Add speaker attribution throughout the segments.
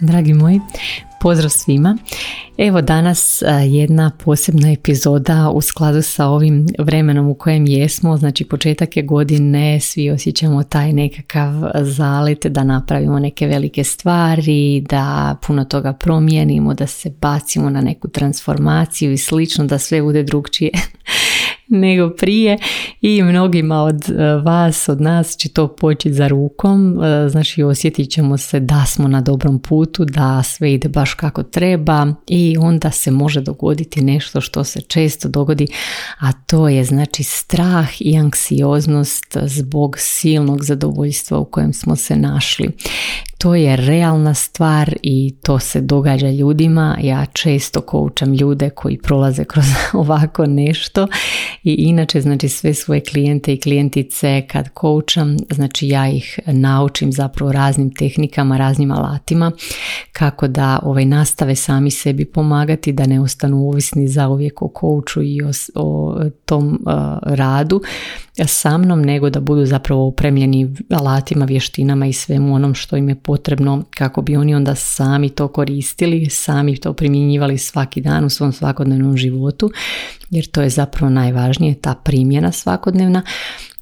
Speaker 1: Dragi moji, pozdrav svima. Evo danas jedna posebna epizoda u skladu sa ovim vremenom u kojem jesmo, znači početak je godine, svi osjećamo taj nekakav zalet da napravimo neke velike stvari, da puno toga promijenimo, da se bacimo na neku transformaciju i slično, da sve bude drugčije nego prije. I mnogima od e, vas, od nas će to poći za rukom, znači osjetit ćemo se da smo na dobrom putu, da sve ide baš kako treba. I onda se može dogoditi nešto što se često dogodi, a to je znači strah i anksioznost zbog silnog zadovoljstva u kojem smo se našli. To je realna stvar i to se događa ljudima. Ja često koučam ljude koji prolaze kroz ovako nešto i inače znači sve svoje klijente i klijentice kad koučam, znači ja ih naučim zapravo raznim tehnikama, raznim alatima kako da ovaj nastave sami sebi pomagati, da ne ostanu ovisni zauvijek o kouču i o, o tom uh, radu sa mnom, nego da budu zapravo opremljeni alatima, vještinama i svemu onom što im je potrebno kako bi oni onda sami to koristili, sami to primjenjivali svaki dan u svom svakodnevnom životu, jer to je zapravo najvažnije, ta primjena svakodnevna.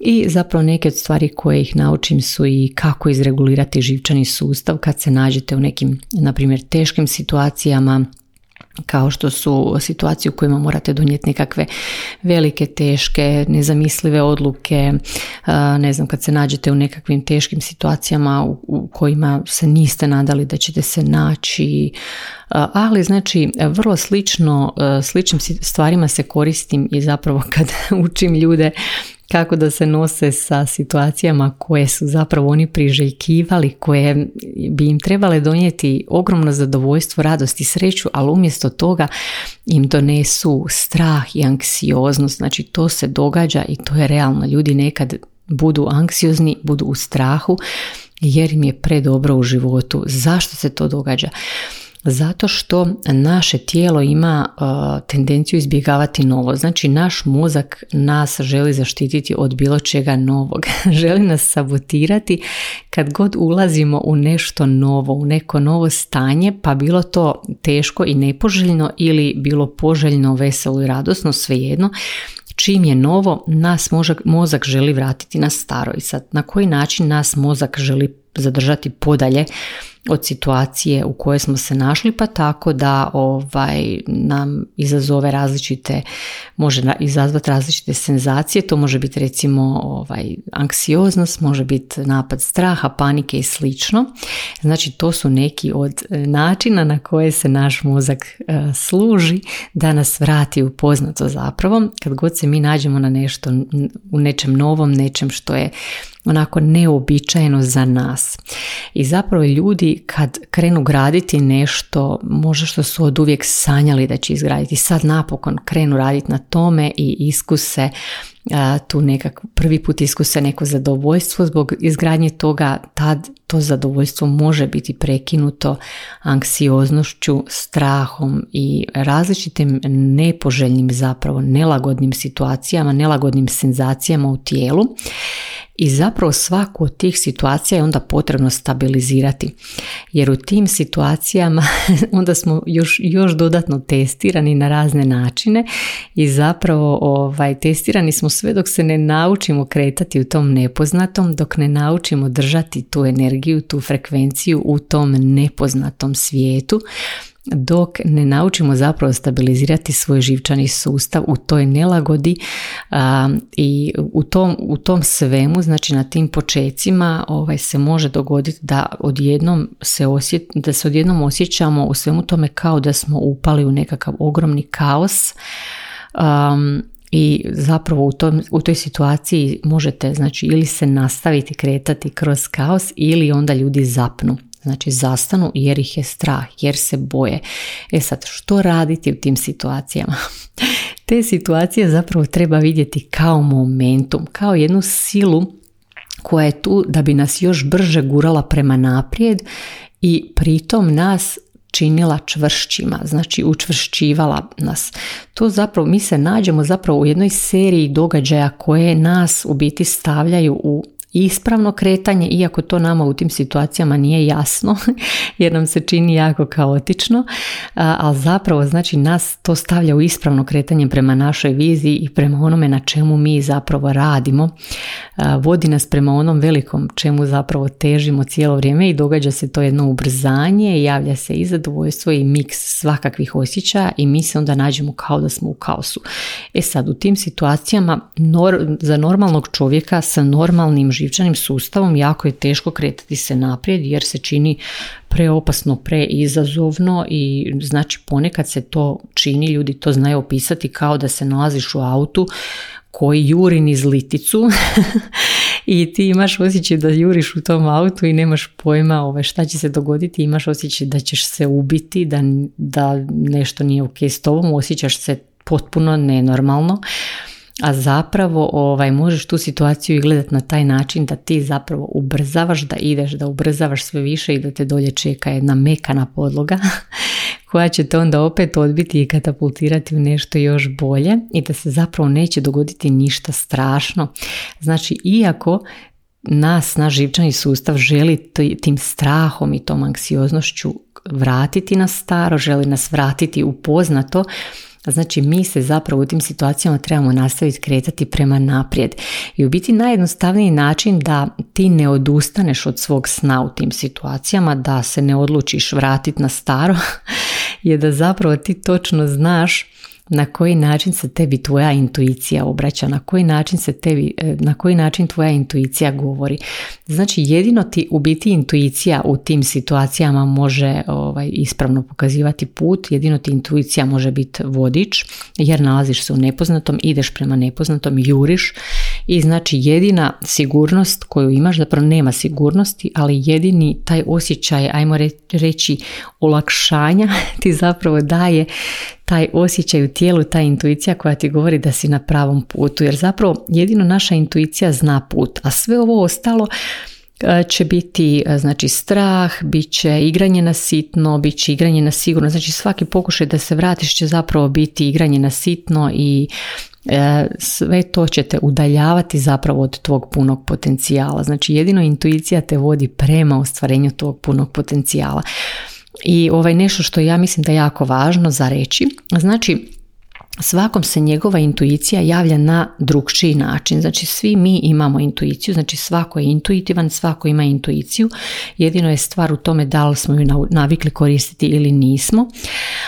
Speaker 1: I zapravo neke od stvari koje ih naučim su i kako izregulirati živčani sustav kad se nađete u nekim, na primjer, teškim situacijama, kao što su situacije u kojima morate donijeti nekakve velike, teške, nezamislive odluke, ne znam, kad se nađete u nekakvim teškim situacijama u kojima se niste nadali da ćete se naći, ali znači vrlo slično, sličnim stvarima se koristim i zapravo kad učim ljude kako da se nose sa situacijama koje su zapravo oni priželjkivali, koje bi im trebale donijeti ogromno zadovoljstvo, radost i sreću, ali umjesto toga im donesu strah i anksioznost. Znači to se događa i to je realno. Ljudi nekad budu anksiozni, budu u strahu jer im je predobro u životu. Zašto se to događa? Zato što naše tijelo ima uh, tendenciju izbjegavati novo. Znači naš mozak nas želi zaštititi od bilo čega novog. želi nas sabotirati kad god ulazimo u nešto novo, u neko novo stanje, pa bilo to teško i nepoželjno ili bilo poželjno, veselo i radosno, svejedno. Čim je novo, nas mozak, mozak želi vratiti na staro. I sad, na koji način nas mozak želi zadržati podalje od situacije u kojoj smo se našli pa tako da ovaj nam izazove različite može izazvati različite senzacije. To može biti recimo ovaj anksioznost može biti napad straha panike i slično. Znači to su neki od e, načina na koje se naš mozak e, služi da nas vrati u poznato zapravo. Kad god se mi nađemo na nešto u nečem novom nečem što je onako neobičajeno za nas. I zapravo ljudi kad krenu graditi nešto, možda što su od uvijek sanjali da će izgraditi, sad napokon krenu raditi na tome i iskuse tu nekak prvi put iskuse neko zadovoljstvo zbog izgradnje toga tad to zadovoljstvo može biti prekinuto anksioznošću, strahom i različitim nepoželjnim zapravo nelagodnim situacijama, nelagodnim senzacijama u tijelu i zapravo svaku od tih situacija je onda potrebno stabilizirati. Jer u tim situacijama onda smo još, još dodatno testirani na razne načine i zapravo ovaj, testirani smo sve dok se ne naučimo kretati u tom nepoznatom, dok ne naučimo držati tu energiju, tu frekvenciju u tom nepoznatom svijetu dok ne naučimo zapravo stabilizirati svoj živčani sustav u toj nelagodi i u tom, u tom svemu, znači na tim počecima ovaj, se može dogoditi da odjednom se, osjet, da se odjednom osjećamo u svemu tome kao da smo upali u nekakav ogromni kaos i zapravo u, tom, u toj situaciji možete znači ili se nastaviti kretati kroz kaos ili onda ljudi zapnu. Znači zastanu jer ih je strah, jer se boje. E sad, što raditi u tim situacijama? Te situacije zapravo treba vidjeti kao momentum, kao jednu silu koja je tu da bi nas još brže gurala prema naprijed i pritom nas činila čvršćima, znači učvršćivala nas. To zapravo, mi se nađemo zapravo u jednoj seriji događaja koje nas u biti stavljaju u ispravno kretanje, iako to nama u tim situacijama nije jasno, jer nam se čini jako kaotično, ali zapravo znači nas to stavlja u ispravno kretanje prema našoj viziji i prema onome na čemu mi zapravo radimo. Vodi nas prema onom velikom čemu zapravo težimo cijelo vrijeme i događa se to jedno ubrzanje, javlja se i zadovoljstvo i miks svakakvih osjećaja i mi se onda nađemo kao da smo u kaosu. E sad, u tim situacijama za normalnog čovjeka sa normalnim živčanim sustavom jako je teško kretati se naprijed jer se čini preopasno, preizazovno i znači ponekad se to čini, ljudi to znaju opisati kao da se nalaziš u autu koji juri niz liticu i ti imaš osjećaj da juriš u tom autu i nemaš pojma ove, šta će se dogoditi, imaš osjećaj da ćeš se ubiti, da, da nešto nije ok s tobom, osjećaš se potpuno nenormalno a zapravo ovaj, možeš tu situaciju i gledati na taj način da ti zapravo ubrzavaš, da ideš, da ubrzavaš sve više i da te dolje čeka jedna mekana podloga koja će te onda opet odbiti i katapultirati u nešto još bolje i da se zapravo neće dogoditi ništa strašno. Znači, iako nas, naš živčani sustav želi tim strahom i tom anksioznošću vratiti na staro, želi nas vratiti u poznato, Znači mi se zapravo u tim situacijama trebamo nastaviti kretati prema naprijed. I u biti najjednostavniji način da ti ne odustaneš od svog sna u tim situacijama, da se ne odlučiš vratiti na staro, je da zapravo ti točno znaš na koji način se tebi tvoja intuicija obraća, na koji način se tebi, e, na koji način tvoja intuicija govori. Znači jedino ti u biti intuicija u tim situacijama može ovaj, ispravno pokazivati put, jedino ti intuicija može biti vodič jer nalaziš se u nepoznatom, ideš prema nepoznatom, juriš i znači jedina sigurnost koju imaš, zapravo nema sigurnosti, ali jedini taj osjećaj, ajmo reći, olakšanja ti zapravo daje taj osjećaj u tijelu, ta intuicija koja ti govori da si na pravom putu. Jer zapravo jedino naša intuicija zna put, a sve ovo ostalo e, će biti e, znači strah, bit će igranje na sitno, bit će igranje na sigurno. Znači svaki pokušaj da se vratiš će zapravo biti igranje na sitno i e, sve to će te udaljavati zapravo od tvog punog potencijala. Znači jedino intuicija te vodi prema ostvarenju tog punog potencijala. I ovaj nešto što ja mislim da je jako važno za reći, znači svakom se njegova intuicija javlja na drugčiji način. Znači svi mi imamo intuiciju, znači svako je intuitivan, svako ima intuiciju. Jedino je stvar u tome da li smo ju navikli koristiti ili nismo.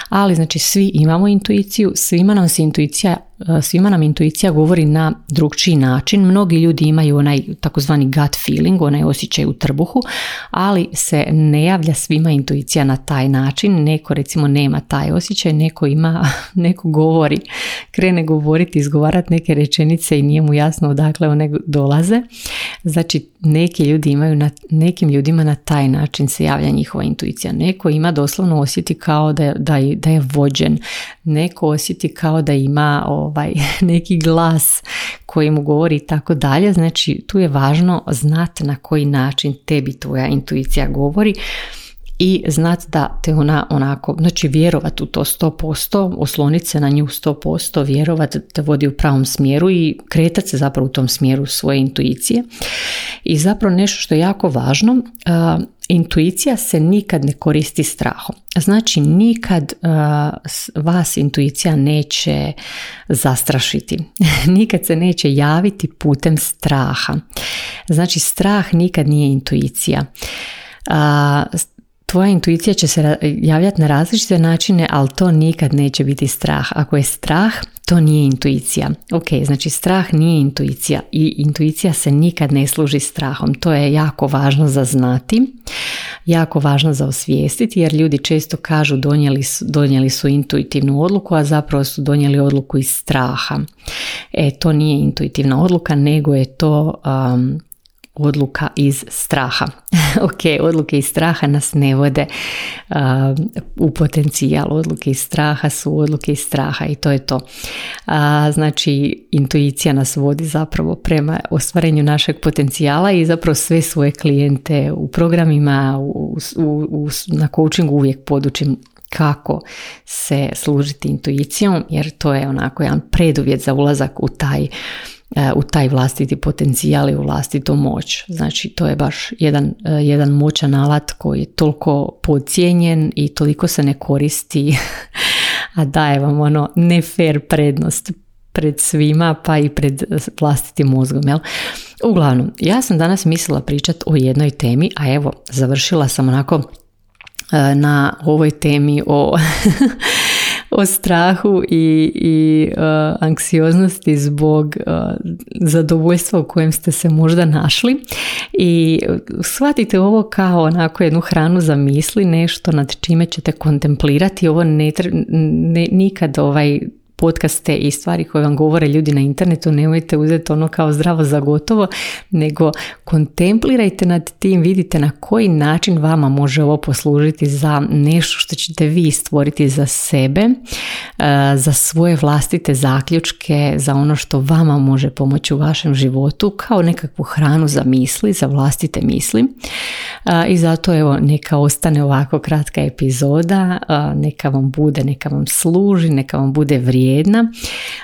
Speaker 1: Ali znači svi imamo intuiciju, svima nam se intuicija svima nam intuicija govori na drugčiji način. Mnogi ljudi imaju onaj takozvani gut feeling, onaj osjećaj u trbuhu, ali se ne javlja svima intuicija na taj način. Neko recimo nema taj osjećaj, neko ima, neko govori, krene govoriti, izgovarati neke rečenice i nije mu jasno odakle one dolaze. Znači neki ljudi imaju na, nekim ljudima na taj način se javlja njihova intuicija. Neko ima doslovno osjeti kao da, da, da je vođen. Neko osjeti kao da ima ovaj, neki glas koji mu govori i tako dalje. Znači tu je važno znati na koji način tebi tvoja intuicija govori i znati da te ona onako, znači vjerovat u to 100%, osloniti se na nju 100%, vjerovat te vodi u pravom smjeru i kretati se zapravo u tom smjeru svoje intuicije. I zapravo nešto što je jako važno, intuicija se nikad ne koristi strahom. Znači nikad vas intuicija neće zastrašiti. nikad se neće javiti putem straha. Znači strah nikad nije intuicija. Tvoja intuicija će se javljati na različite načine, ali to nikad neće biti strah. Ako je strah, to nije intuicija. Ok, znači strah nije intuicija i intuicija se nikad ne služi strahom. To je jako važno za znati, jako važno za osvijestiti jer ljudi često kažu donijeli su, donijeli su intuitivnu odluku, a zapravo su donijeli odluku iz straha. E, to nije intuitivna odluka, nego je to um, odluka iz straha. ok, odluke iz straha nas ne vode uh, u potencijal. Odluke iz straha su odluke iz straha i to je to. Uh, znači, intuicija nas vodi zapravo prema ostvarenju našeg potencijala i zapravo sve svoje klijente u programima, u, u, na coachingu uvijek podučim kako se služiti intuicijom jer to je onako jedan preduvjet za ulazak u taj u taj vlastiti potencijal i u vlastitu moć. Znači to je baš jedan, e, jedan moćan alat koji je toliko podcijenjen i toliko se ne koristi, a daje vam ono ne fair prednost pred svima pa i pred vlastitim mozgom. Jel? Uglavnom, ja sam danas mislila pričati o jednoj temi, a evo, završila sam onako e, na ovoj temi o o strahu i, i uh, anksioznosti zbog uh, zadovoljstva u kojem ste se možda našli i shvatite ovo kao onako jednu hranu za misli, nešto nad čime ćete kontemplirati. Ovo ne, ne nikad ovaj podcaste i stvari koje vam govore ljudi na internetu, nemojte uzeti ono kao zdravo za gotovo, nego kontemplirajte nad tim, vidite na koji način vama može ovo poslužiti za nešto što ćete vi stvoriti za sebe, e, za svoje vlastite zaključke, za ono što vama može pomoći u vašem životu, kao nekakvu hranu za misli, za vlastite misli. E, I zato evo neka ostane ovako kratka epizoda, e, neka vam bude, neka vam služi, neka vam bude vrijeme vrijedna,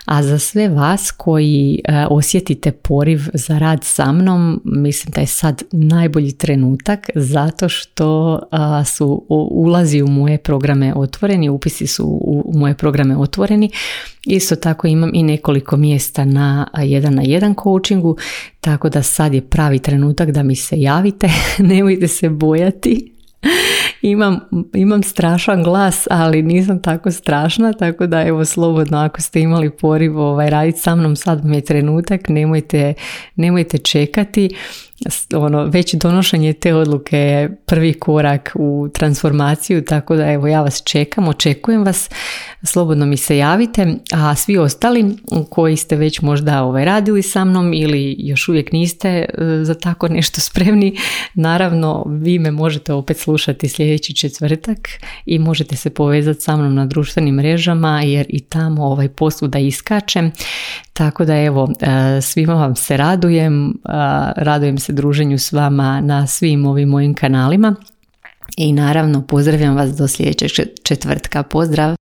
Speaker 1: a za sve vas koji e, osjetite poriv za rad sa mnom, mislim da je sad najbolji trenutak zato što su ulazi u moje programe otvoreni, upisi su u moje programe otvoreni. Isto tako imam i nekoliko mjesta na jedan na jedan coachingu, tako da sad je pravi trenutak da mi se javite, nemojte se bojati imam, imam strašan glas, ali nisam tako strašna, tako da evo slobodno ako ste imali poriv ovaj, raditi sa mnom, sad mi je trenutak, nemojte, nemojte čekati ono, već donošenje te odluke je prvi korak u transformaciju, tako da evo ja vas čekam, očekujem vas, slobodno mi se javite, a svi ostali koji ste već možda ovaj, radili sa mnom ili još uvijek niste e, za tako nešto spremni, naravno vi me možete opet slušati sljedeći četvrtak i možete se povezati sa mnom na društvenim mrežama jer i tamo ovaj da iskačem, tako da evo e, svima vam se radujem, radujem se druženju s vama na svim ovim mojim kanalima i naravno pozdravljam vas do sljedećeg četvrtka. Pozdrav!